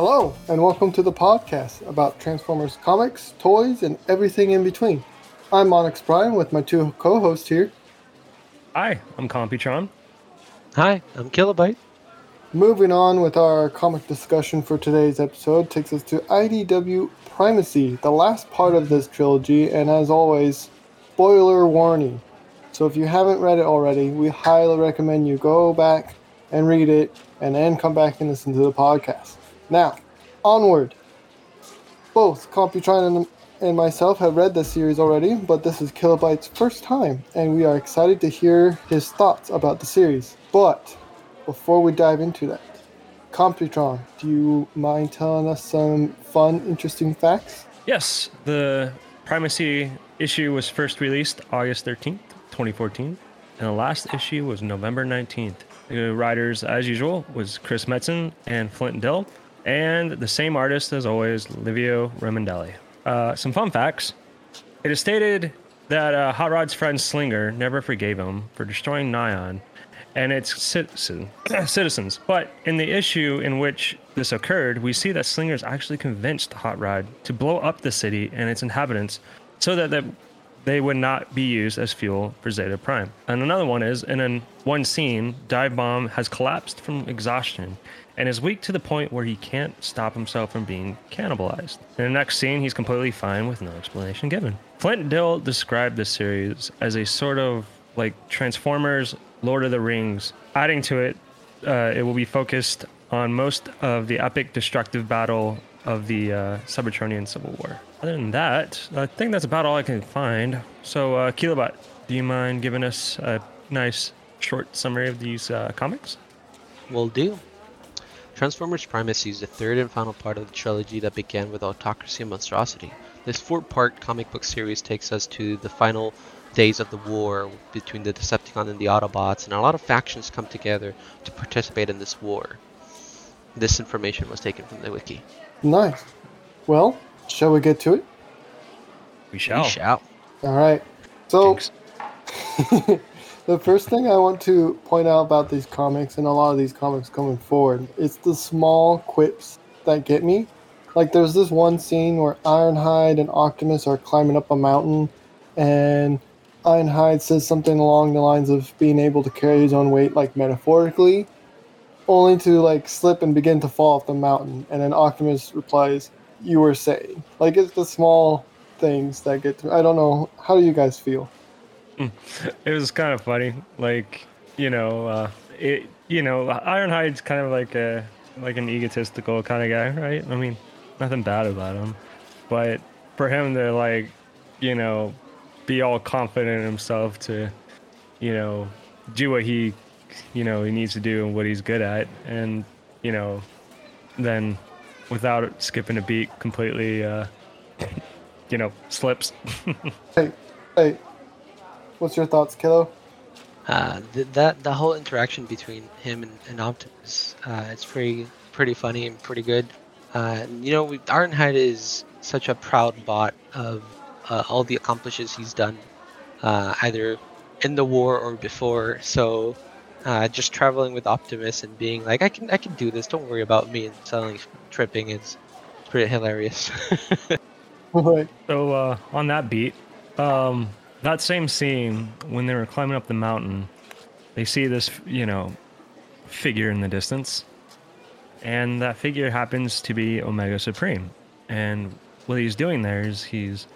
Hello, and welcome to the podcast about Transformers comics, toys, and everything in between. I'm Onyx Prime with my two co hosts here. Hi, I'm Computron. Hi, I'm Kilobyte. Moving on with our comic discussion for today's episode takes us to IDW Primacy, the last part of this trilogy, and as always, spoiler warning. So if you haven't read it already, we highly recommend you go back and read it and then come back and listen to the podcast. Now, onward. Both Computron and, myself have read this series already, but this is Kilobyte's first time, and we are excited to hear his thoughts about the series. But before we dive into that, Computron, do you mind telling us some fun, interesting facts? Yes, the Primacy issue was first released August 13th, 2014, and the last issue was November 19th. The writers, as usual, was Chris Metzen and Flint Dille, and the same artist as always, Livio Ramondelli. Uh, some fun facts. It is stated that uh, Hot Rod's friend Slinger never forgave him for destroying Nyon and its citizen, citizens. But in the issue in which this occurred, we see that Slinger is actually convinced Hot Rod to blow up the city and its inhabitants so that the they would not be used as fuel for Zeta Prime. And another one is in one scene, Dive Bomb has collapsed from exhaustion and is weak to the point where he can't stop himself from being cannibalized. In the next scene, he's completely fine with no explanation given. Flint Dille described this series as a sort of like Transformers, Lord of the Rings. Adding to it, uh, it will be focused on most of the epic destructive battle of the uh, Civil War. Other than that, I think that's about all I can find. So, uh, Kilobot, do you mind giving us a nice short summary of these uh, comics? Will do. Transformers Primacy is the third and final part of the trilogy that began with Autocracy and Monstrosity. This four-part comic book series takes us to the final days of the war between the Decepticon and the Autobots, and a lot of factions come together to participate in this war. This information was taken from the wiki. Nice. Well, shall we get to it? We shall. We shall. All right. So, Jinx. the first thing I want to point out about these comics and a lot of these comics coming forward is the small quips that get me. Like, there's this one scene where Ironhide and Optimus are climbing up a mountain, and Ironhide says something along the lines of being able to carry his own weight, like metaphorically, only to like slip and begin to fall off the mountain. And then Optimus replies, "You were saying." Like, it's the small things that get to. I don't know. How do you guys feel? it was kind of funny. Like, you know, uh, it, you know, Ironhide's kind of like a like an egotistical kind of guy, right? I mean, nothing bad about him, but for him to like, you know, be all confident in himself to, you know, do what he, you know, he needs to do and what he's good at, and you know, then without skipping a beat, completely, uh, you know, slips. Hey, hey, what's your thoughts, Kilo? Uh, th- that the whole interaction between him and, and Optimus, uh, it's pretty pretty funny and pretty good. Uh, you know, we, Ironhide is such a proud bot of uh, all the accomplishes he's done, uh, either in the war or before. So, uh, just traveling with Optimus and being like, I can I can do this. Don't worry about me and suddenly tripping is pretty hilarious. Right. So uh, on that beat, um, that same scene when they were climbing up the mountain, they see this, you know, figure in the distance, and that figure happens to be Omega Supreme. And what he's doing there is he's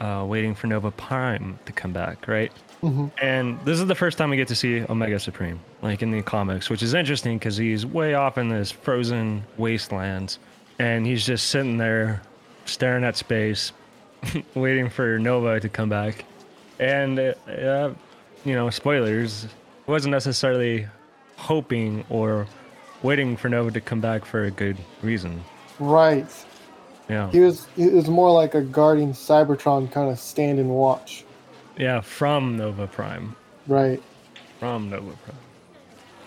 uh, waiting for Nova Prime to come back, right? Mhm. And this is the first time we get to see Omega Supreme, like in the comics, which is interesting because he's way off in this frozen wastelands, and he's just sitting there staring at space, waiting for Nova to come back. And, uh, uh, you know, spoilers, he wasn't necessarily hoping or waiting for Nova to come back for a good reason. Right. Yeah. He was. He was more like a guarding Cybertron kind of stand and watch. Yeah, from Nova Prime. Right. From Nova Prime.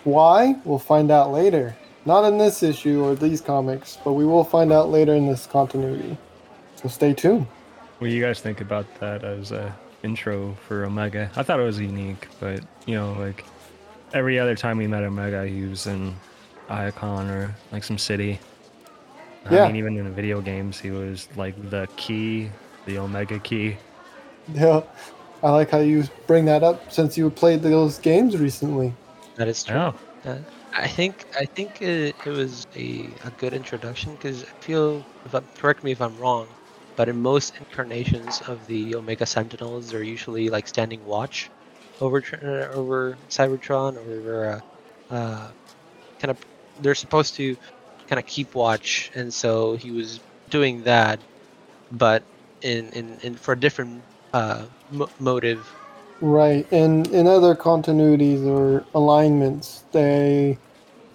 Why? We'll find out later. Not in this issue or these comics, but we will find out later in this continuity. So stay tuned. What do you guys think about that as a intro for Omega? I thought it was unique, but you know, like every other time we met Omega, he was in Iacon or like some city. I Yeah. mean, even in the video games, he was like the key, the Omega key. Yeah, I like how you bring that up since you played those games recently. That is true. Yeah. Uh, I think I think it, it was a, a good introduction because I feel if I'm, correct me if I'm wrong, but in most incarnations of the Omega Sentinels, they're usually like standing watch over uh, over Cybertron or uh, uh, kind of they're supposed to kind of keep watch, and so he was doing that, but in in, in for a different uh, mo- motive. Right, and in other continuities or alignments, they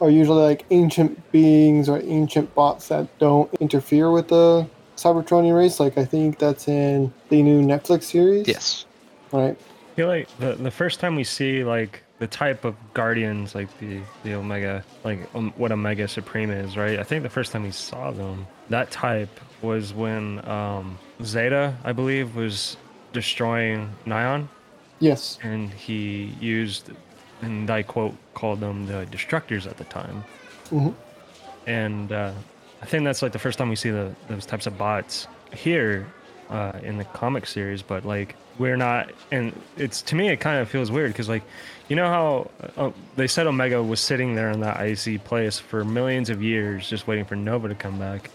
are usually like ancient beings or ancient bots that don't interfere with the Cybertronian race. Like I think that's in the new Netflix series. Yes. Right. I feel like the the first time we see like the type of guardians, like the the Omega, like um, what Omega Supreme is, right? I think the first time we saw them, that type was when um, Zeta, I believe, was destroying Nyon, Yes. and he used, and I quote, called them the Destructors at the time. Mhm. And uh, I think that's like the first time we see the those types of bots here uh, in the comic series. But like we're not, and it's to me it kind of feels weird because like you know how uh, they said Omega was sitting there in that icy place for millions of years just waiting for Nova to come back.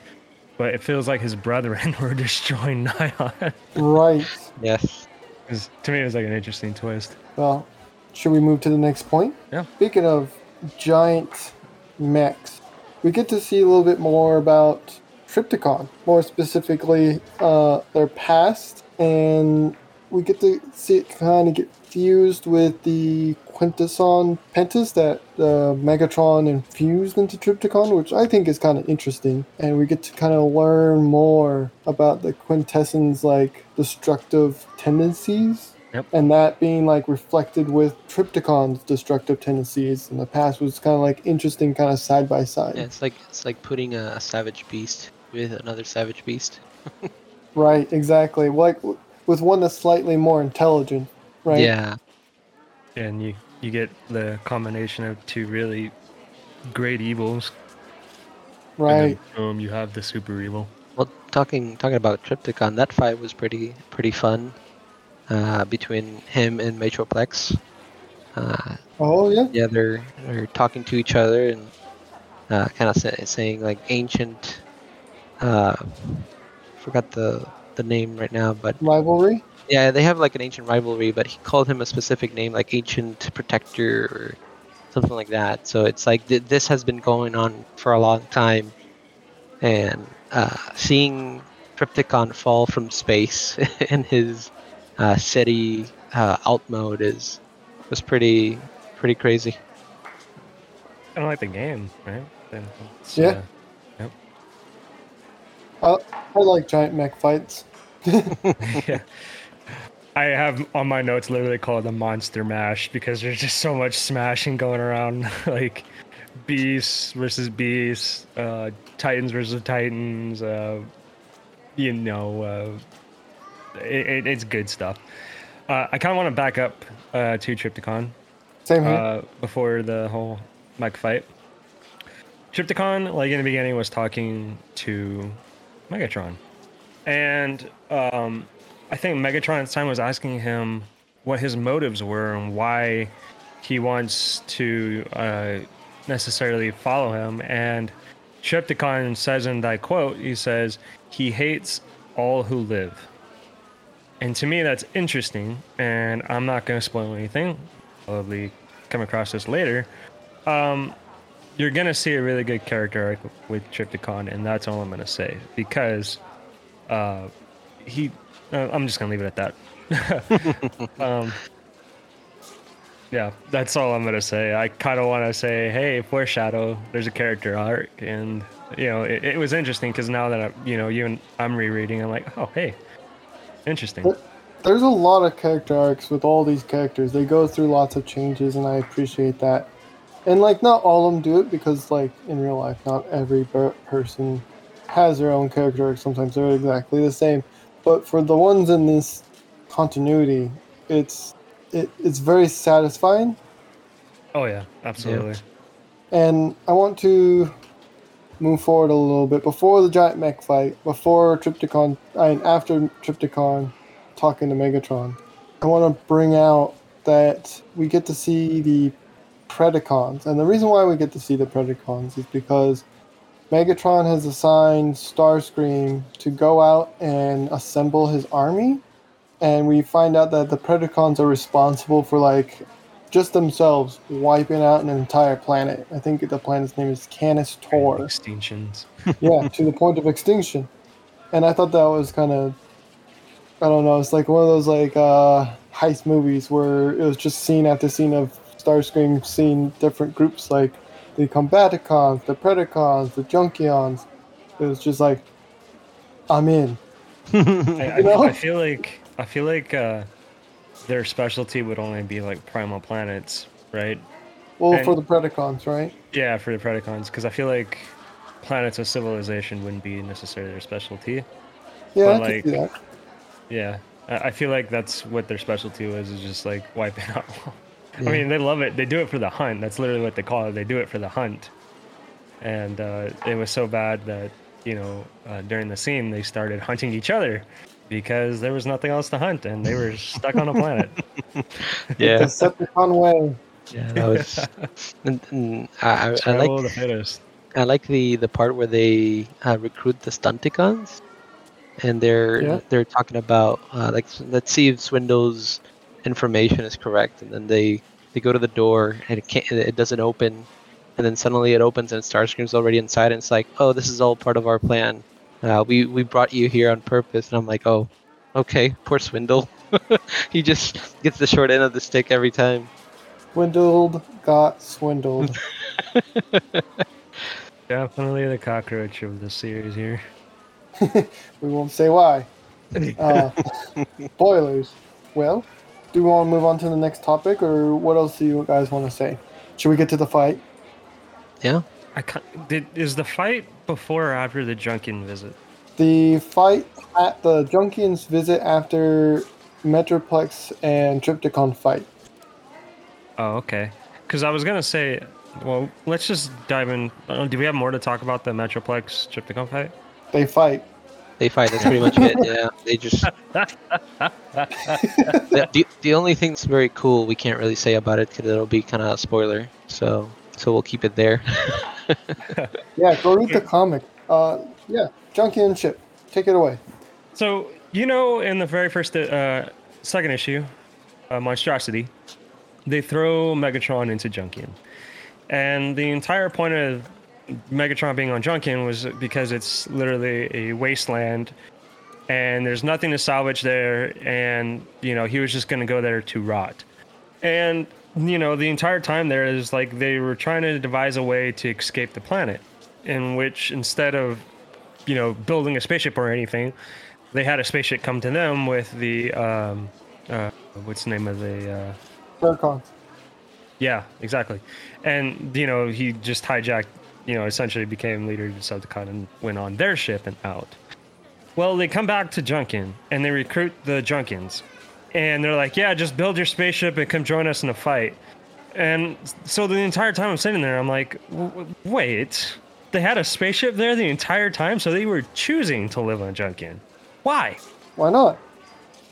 But it feels like his brethren were destroying Nyon. Right. Yes. 'Cause to me, it was like an interesting twist. Well, should we move to the next point? Yeah. Speaking of giant mechs, we get to see a little bit more about Trypticon, more specifically uh, their past, and we get to see it kind of get fused with the Quintesson Pentas that uh, Megatron infused into Trypticon, which I think is kind of interesting. And we get to kind of learn more about the Quintesson's like destructive tendencies and that being like reflected with Trypticon's destructive tendencies in the past was kind of like interesting, kind of side by side. Yeah, it's like it's like putting a, a savage beast with another savage beast. Right, exactly. Like with one that's slightly more intelligent, right? Yeah. And you you get the combination of two really great evils. Right. And then, um, you have the super evil. Well, talking talking about Trypticon, that fight was pretty pretty fun. Uh, between him and Metroplex. Uh, Oh yeah. yeah, they're they're talking to each other and uh, kind of say, saying like ancient. Uh, forgot the the name right now, but Rivalry. yeah, they have like an ancient rivalry. But he called him a specific name, like ancient protector or something like that. So it's like th- this has been going on for a long time, and uh, seeing Trypticon fall from space in his uh, city uh, alt mode is was pretty pretty crazy. Kind of like the game, right? Then it's, Yeah. uh, I like giant mech fights. yeah. I have on my notes literally called the monster mash because there's just so much smashing going around, like beasts versus beasts, uh, titans versus titans. Uh, you know, uh, it, it, it's good stuff. Uh, I kind of want to back up uh, to Trypticon. Same here. uh, before the whole mech fight. Trypticon, like in the beginning, was talking to Megatron, and um, I think Megatron at the time was asking him what his motives were and why he wants to uh, necessarily follow him. And Trypticon says in that quote, he says, "He hates all who live." And to me, that's interesting. And I'm not going to spoil anything. Probably come across this later. Um, you're going to see a really good character arc with Trypticon, and that's all I'm going to say. Because uh, he. Uh, I'm just going to leave it at that. um, yeah, that's all I'm going to say. I kind of want to say, hey, foreshadow, there's a character arc. And, you know, it, it was interesting because now that, I, you know, you and I'm rereading, I'm like, oh, hey, interesting. But there's a lot of character arcs with all these characters. They go through lots of changes, and I appreciate that. And like, not all of them do it because, like, in real life, not every per- person has their own character arc. Sometimes they're exactly the same. But for the ones in this continuity, it's it, it's very satisfying. Oh, yeah, absolutely. And I want to move forward a little bit before the giant mech fight, before Trypticon, I mean after Trypticon talking to Megatron. I want to bring out that we get to see the Predacons, and the reason why we get to see the Predacons is because Megatron has assigned Starscream to go out and assemble his army, and we find out that the Predacons are responsible for like just themselves wiping out an entire planet. I think the planet's name is Canis Tor. Extinctions. yeah, to the point of extinction. And I thought that was kind of, I don't know, it's like one of those like uh, heist movies where it was just scene after scene of Starscream seeing different groups like the Combaticons, the Predacons, the Junkions. It was just like, I'm in. I, I, You know? I feel like I feel like uh, their specialty would only be like primal planets, right? Well, And- for the Predacons, right? Yeah, for the Predacons, because I feel like planets of civilization wouldn't be necessarily their specialty. Yeah, But, I like, can see that. Yeah, I, feel like that's what their specialty was, is just like wiping out. Yeah. I mean, they love it. They do it for the hunt. That's literally what they call it. They do it for the hunt. And uh, it was so bad that you know uh, during the scene they started hunting each other because there was nothing else to hunt and they were stuck on a planet. yeah, Decepticon way. yeah, that was. and, and I, I, I like the. I like the the part where they uh, recruit the stunticons, and they're Yeah. they're talking about uh, like let's see if Swindle's information is correct, and then they they go to the door and it can't it doesn't open, and then suddenly it opens and Starscream's already inside, and it's like oh this is all part of our plan. Uh, we we brought you here on purpose, and I'm like oh okay poor Swindle, he just gets the short end of the stick every time. Swindled, got swindled. Definitely the cockroach of the series here. we won't say why. Uh, spoilers. Well, do we want to move on to the next topic, or what else do you guys want to say? Should we get to the fight? Yeah. I can't, did is the fight before or after the Junkion visit? The fight at the Junkions visit after Metroplex and Trypticon fight. Oh, okay. Because I was gonna say, well, let's just dive in. Uh, do we have more to talk about the Metroplex Trypticon fight? They fight. They fight. That's pretty much it. Yeah, they just. the, the, the only thing that's very cool we can't really say about it because it'll be kind of a spoiler. So so we'll keep it there. Yeah, go read the comic. Uh, yeah, Junkion ship. Take it away. So you know, in the very first, uh, second issue, uh, Monstrosity, they throw Megatron into Junkion, and the entire point of Megatron being on Junkion was because it's literally a wasteland, and there's nothing to salvage there, and you know he was just gonna go there to rot, and you know the entire time there is like they were trying to devise a way to escape the planet, in which instead of you know building a spaceship or anything they had a spaceship come to them with the um uh what's the name of the uh yeah exactly. And you know he just hijacked you know essentially became leader of the Decepticon and went on their ship and out. Well they come back to Junkion and they recruit the Junkions and they're like yeah just build your spaceship and come join us in a fight and so the entire time I'm sitting there I'm like "W- w- wait they had a spaceship there the entire time so they were choosing to live on Junkion why Why not?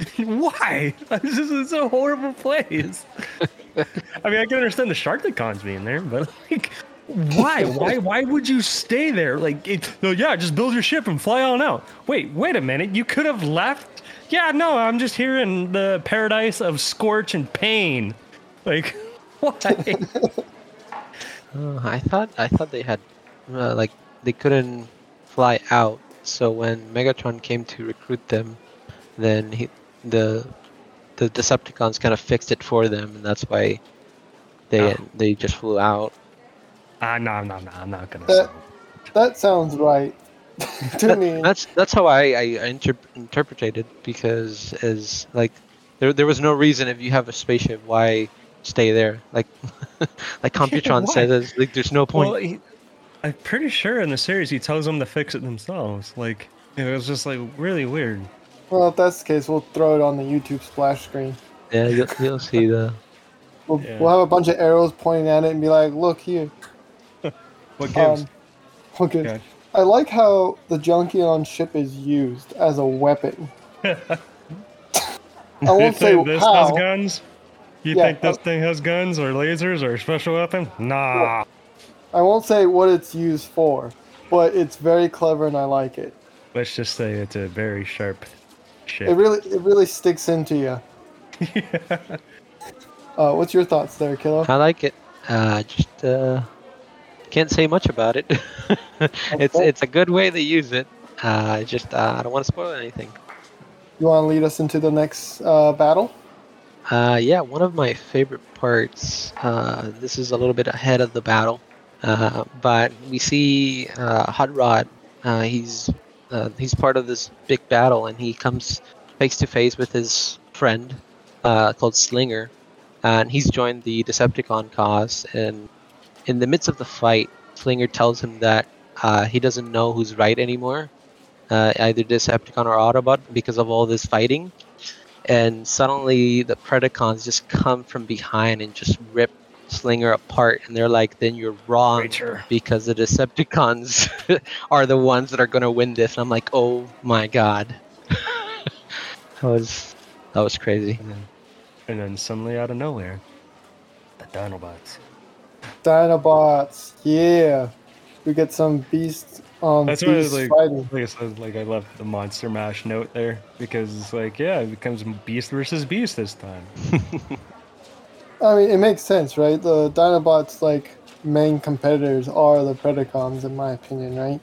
why? This is a horrible place. I mean, I can understand the shark Sharkticons being there, but like, why? why? Why would you stay there? Like, it, no, yeah, just build your ship and fly on out. Wait, wait a minute. You could have left. Yeah, no, I'm just here in the paradise of scorch and pain. Like, why? Uh, I thought I thought they had uh, like they couldn't fly out. So when Megatron came to recruit them, then he the the Decepticons kind of fixed it for them, and that's why they Oh. they just flew out. Ah, no, no, no, I'm not gonna. That- say. That sounds right to me. That's that's how I I inter- interpreted it because as like there there was no reason if you have a spaceship why stay there like like Computron why? said there's, like there's no point. Well, he, I'm pretty sure in the series he tells them to fix it themselves. Like, it was just like really weird. Well, if that's the case, we'll throw it on the YouTube splash screen. yeah, you'll, you'll see the We'll, Yeah. we'll have a bunch of arrows pointing at it and be like, "Look here." What gives? Um, Okay. Okay. I like how the Junkion ship is used as a weapon. I You won't say think this how. has guns? You Yeah, think this uh, thing has guns or lasers or a special weapon? Nah. I won't say what it's used for, but it's very clever and I like it. Let's just say it's a very sharp It really, it really sticks into you. Uh, what's your thoughts there, Kilo? I like it. Uh, just uh, can't say much about it. it's it's a good way they use it. Uh, just uh, I don't want to spoil anything. You want to lead us into the next uh, battle? Uh, yeah, one of my favorite parts. Uh, this is a little bit ahead of the battle, uh, but we see uh, Hot Rod. Uh, he's uh, he's part of this big battle, and he comes face to face with his friend uh, called Slinger, and he's joined the Decepticon cause. And in the midst of the fight, Slinger tells him that uh, he doesn't know who's right anymore, uh, either Decepticon or Autobot, because of all this fighting and suddenly the Predacons just come from behind and just rip Slinger apart, and they're like, "Then you're wrong because the Decepticons are the ones that are gonna win this." And I'm like, "Oh my god." that was that was crazy. And then, and then suddenly out of nowhere, the Dinobots. Dinobots, yeah. We get some beast on That's why I beast was like, fighting. like I said, like I love the Monster Mash note there because it's like, yeah, it becomes Beast versus Beast this time. I mean, it makes sense, right? The Dinobots, like, main competitors are the Predacons, in my opinion, right?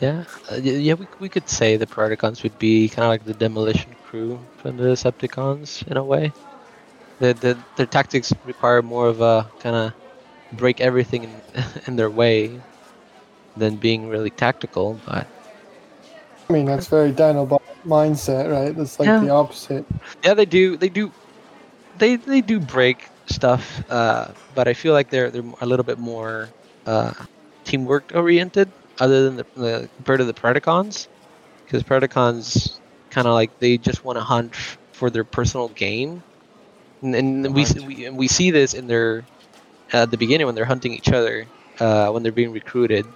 Yeah, uh, yeah, we, we could say the Predacons would be kind of like the demolition crew from the Decepticons in a way. The, the, their tactics require more of a kind of break everything in, in their way than being really tactical. But I mean, that's very Dinobot mindset, right? That's like Yeah. the opposite. yeah, they do they do they they do break stuff. Uh, but I feel like they're they're a little bit more uh, teamwork oriented, other than the, the compared to the Predacons, because Predacons kind of like they just want to hunt f- for their personal gain, and, and we, we and we see this in their at the beginning when they're hunting each other, uh, when they're being recruited.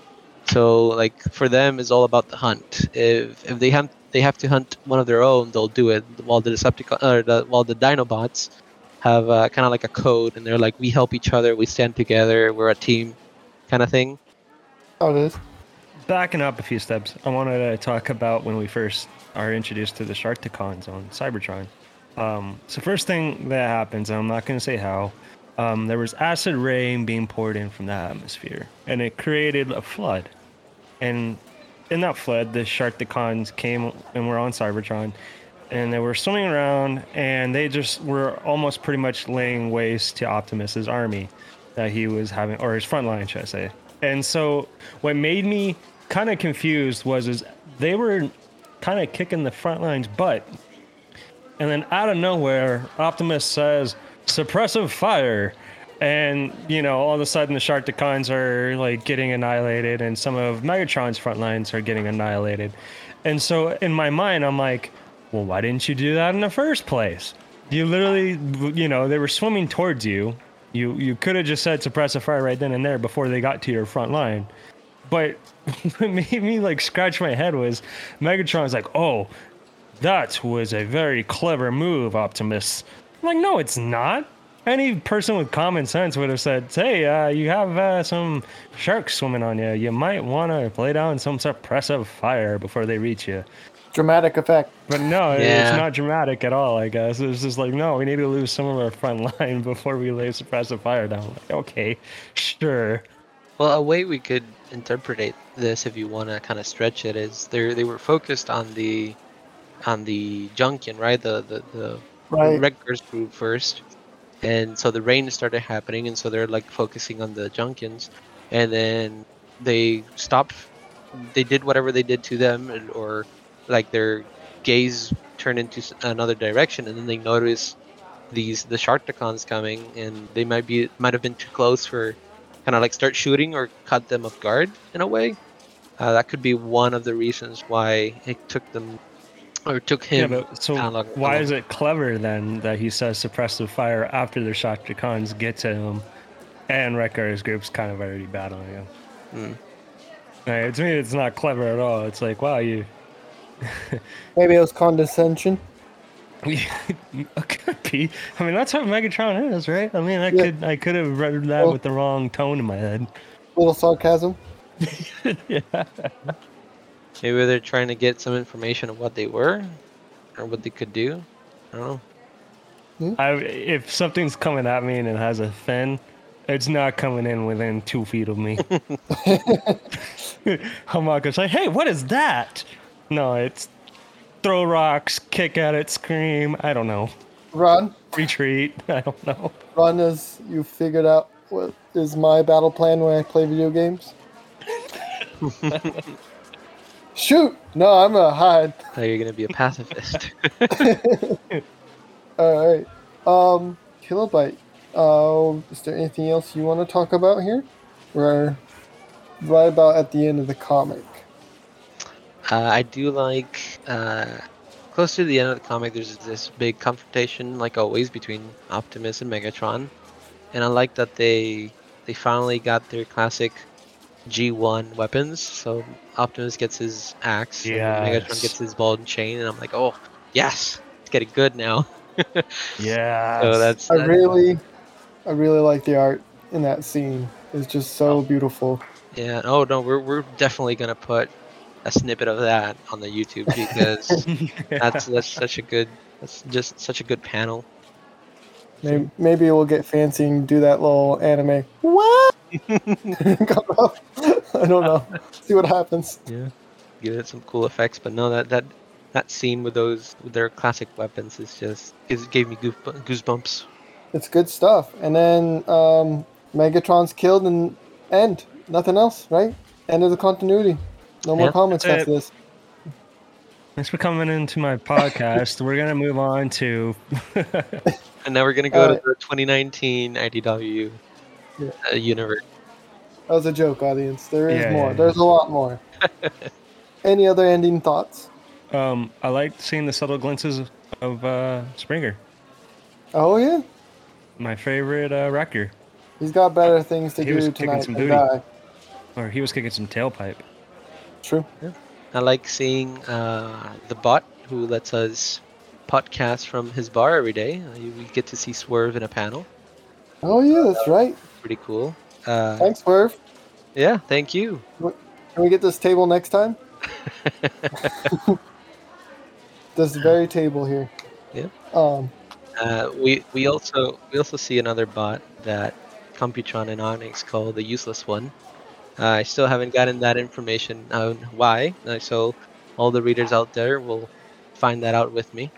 So like for them is all about the hunt. If if they hunt they have to hunt one of their own, they'll do it. While the Decepticon or the, while the Dinobots have uh, kind of like a code, and they're like we help each other, we stand together, we're a team, kind of thing. Oh, it is. Backing up a few steps, I wanted to talk about when we first are introduced to the Sharkticons on Cybertron. Um, so first thing that happens, I'm not going to say how, um, there was acid rain being poured in from the atmosphere, and it created a flood. And in that flood, the Sharkticons came and were on Cybertron, and they were swimming around, and they just were almost pretty much laying waste to Optimus's army that he was having, or his front line, should I say. And so, what made me kind of confused was is they were kind of kicking the front line's butt, and then out of nowhere, Optimus says, "Suppressive fire." And you know, all of a sudden, the Sharkticons are like getting annihilated, and some of Megatron's front lines are getting annihilated. And so, in my mind, I'm like, well, why didn't you do that in the first place? You literally, you know, they were swimming towards you. You you could have just said suppressive fire right then and there before they got to your front line. But what made me like scratch my head was Megatron's like, oh, that was a very clever move, Optimus. I'm like, no, it's not. Any person with common sense would have said, hey, uh, you have uh, some sharks swimming on you. You might want to lay down some suppressive fire before they reach you. Dramatic effect. But no, Yeah. it's not dramatic at all, I guess. It's just like, no, we need to lose some of our front line before we lay suppressive fire down. Like, okay, sure. Well, a way we could interpret this, if you want to kind of stretch it, is they they were focused on the on the Junkion, right? The the the Right. Wreckers group first, and so the rain started happening, and so they're like focusing on the Junkions, and then they stopped. They did whatever they did to them, and- or like their gaze turned into another direction, and then they notice these the Sharkticons coming, and they might be might have been too close for kind of like start shooting or cut them off guard in a way. Uh, that could be one of the reasons why it took them or took him. yeah, but so kinda long- why is it clever then that he says suppressive fire after the Sharkticons get to him and Wrecker's group's kind of already battling him? Hmm. Like, to me, it's not clever at all. It's like, wow, you. Maybe it was condescension. could be. I mean, that's what Megatron is, right? I mean, I Yeah. could, I could have read that Well- with the wrong tone in my head. A little sarcasm. yeah. Maybe they're trying to get some information of what they were, or what they could do. I don't know. Hmm? I, if something's coming at me and it has a fin, it's not coming in within two feet of me. I'm not gonna say, "Hey, what is that?" No, it's throw rocks, kick at it, scream. I don't know. Run. Retreat. I don't know. Run has you figured out what is my battle plan when I play video games? Shoot! No, I'm gonna hide. Thought you're gonna be a pacifist. All right. Um, Kilobyte. Uh, is there anything else you want to talk about here? We're right about at the end of the comic. Uh, I do like uh, close to the end of the comic. There's this big confrontation, like always, between Optimus and Megatron, and I like that they they finally got their classic G1 weapons. So Optimus gets his axe, and Megatron Yes. gets his ball and chain, and I'm like, oh yes, it's getting good now. Yeah. So that's I that- really, I really like the art in that scene. It's just so oh. beautiful. yeah. Oh no, we're we're definitely gonna put a snippet of that on the YouTube because that's that's such a good that's just such a good panel. Maybe, maybe we'll get fancy and do that little anime. What? Come up. I don't know. See what happens. Yeah, give it some cool effects. But no, that that that scene with those with their classic weapons is just it gave me goosebumps. It's good stuff. And then um, Megatron's killed and end. Nothing else, right? End of the continuity. No more Yeah, comics that's after it. this. Thanks for coming into my podcast. We're gonna move on to. And now we're gonna go Alright. to the 2019 IDW Yeah. uh, universe. That was a joke, audience. There is Yeah, more. yeah, yeah. There's a lot more. Any other ending thoughts? um, I liked seeing the subtle glimpses of uh, Springer, Oh yeah, my favorite uh, wrecker, he's got better things to He do kicking tonight some booty. die. or he was kicking some tailpipe. True. Yeah. I like seeing uh, the bot who lets us podcast from his bar every day. Uh, we get to see Swerve in a panel. Oh yeah, that's right. Pretty cool. Uh, Thanks, Swerve. yeah, thank you. Can we get this table next time? this very table here. Yep. Um, Uh, we we also we also see another bot that Computron and Onyx call the useless one. Uh, I still haven't gotten that information on why, uh, so all the readers out there will find that out with me.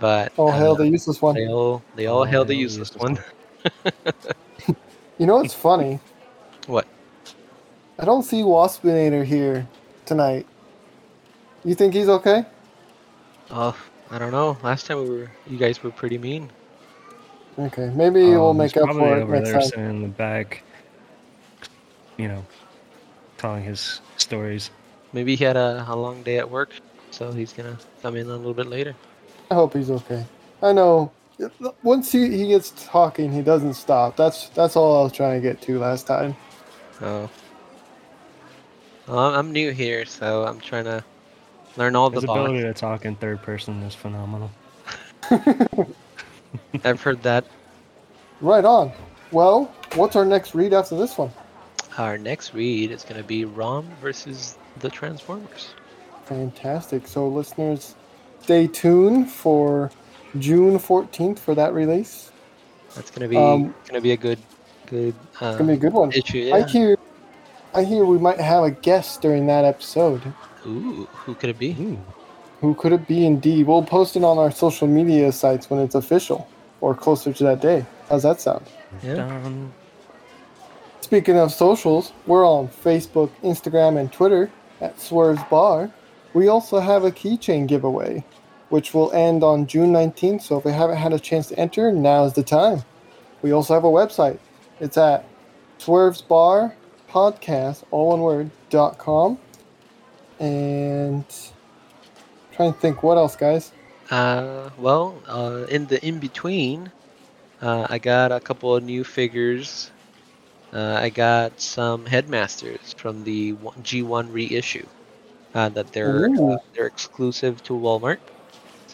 But oh hell, uh, the useless one. they all they all Oh, hail the hell, useless useless one. You know what's funny? What? I don't see Waspinator here tonight. You think he's okay? Oh, I don't know. Last time we were, you guys were pretty mean. Okay, maybe we'll Um, make up for it over next there time. sitting in the back, you know, telling his stories. Maybe he had a, a long day at work, so he's gonna come in a little bit later. I hope he's okay. I know. Once he, he gets talking, he doesn't stop. That's that's all I was trying to get to last time. Oh. Well, I'm- I'm new here, so I'm trying to learn all His the bots. ability to talk in third person is phenomenal. I've heard that. Right on. Well, what's our next read after this one? Our next read is going to be Rom versus the Transformers. Fantastic. So, listeners, stay tuned for June 14th for that release. That's going to be Um, going to be a good good uh, It's gonna be a good one. issue. yeah. I hear, I hear we might have a guest during that episode. Ooh, who could it be? Ooh. Who could it be? Indeed, we'll post it on our social media sites when it's official or closer to that day. How's that sound? Yeah. Speaking of socials, we're on Facebook, Instagram, and Twitter at Swerve's Bar. We also have a keychain giveaway, which will end on June 19th. So if you haven't had a chance to enter, now's the time. We also have a website. It's at Swerve's Bar Podcast, all one word, dot com. And trying to think what else, guys. Uh, well, uh, in the in between, uh, I got a couple of new figures Uh, I got some headmasters from the G1 reissue uh, that they're uh, they're exclusive to Walmart.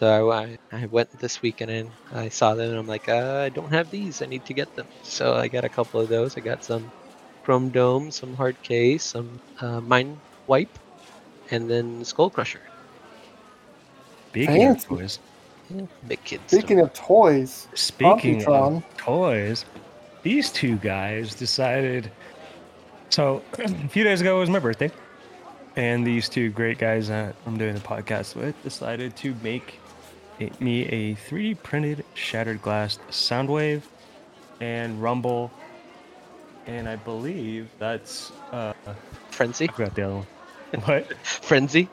So I, I went this weekend and I saw them and I'm like, uh, I don't have these. I need to get them. So I got a couple of those. I got some Chrome Dome, some Hard Case, some uh, Mind Wipe, and then Skull Crusher. Speaking of Fancy. toys, Yeah, big kids. Speaking of toys, speaking Computron. of toys, these two guys decided. So a few days ago was my birthday, and these two great guys that I'm doing the podcast with decided to make a, me a 3D printed shattered glass Soundwave and Rumble, and I believe that's uh, Frenzy. I forgot the other one. What? Frenzy.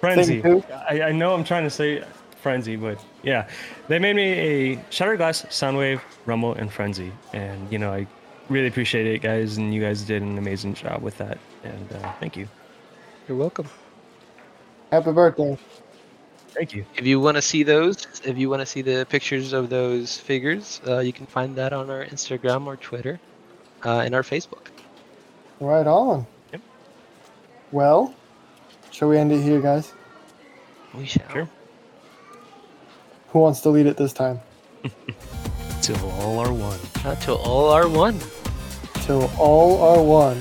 Frenzy. I, I know I'm trying to say Frenzy, but yeah. They made me a Shattered Glass, Soundwave, Rumble, and Frenzy. And, you know, I really appreciate it, guys. And you guys did an amazing job with that. And uh, thank you. You're welcome. happy birthday. Thank you. If you want to see those, if you want to see the pictures of those figures, uh, you can find that on our Instagram or Twitter, uh, and our Facebook. Right on. Yep. Well, shall we end it here, guys? We shall. Sure. Who wants to lead it this time? Till all are one. Uh, to all our one. Till all are one.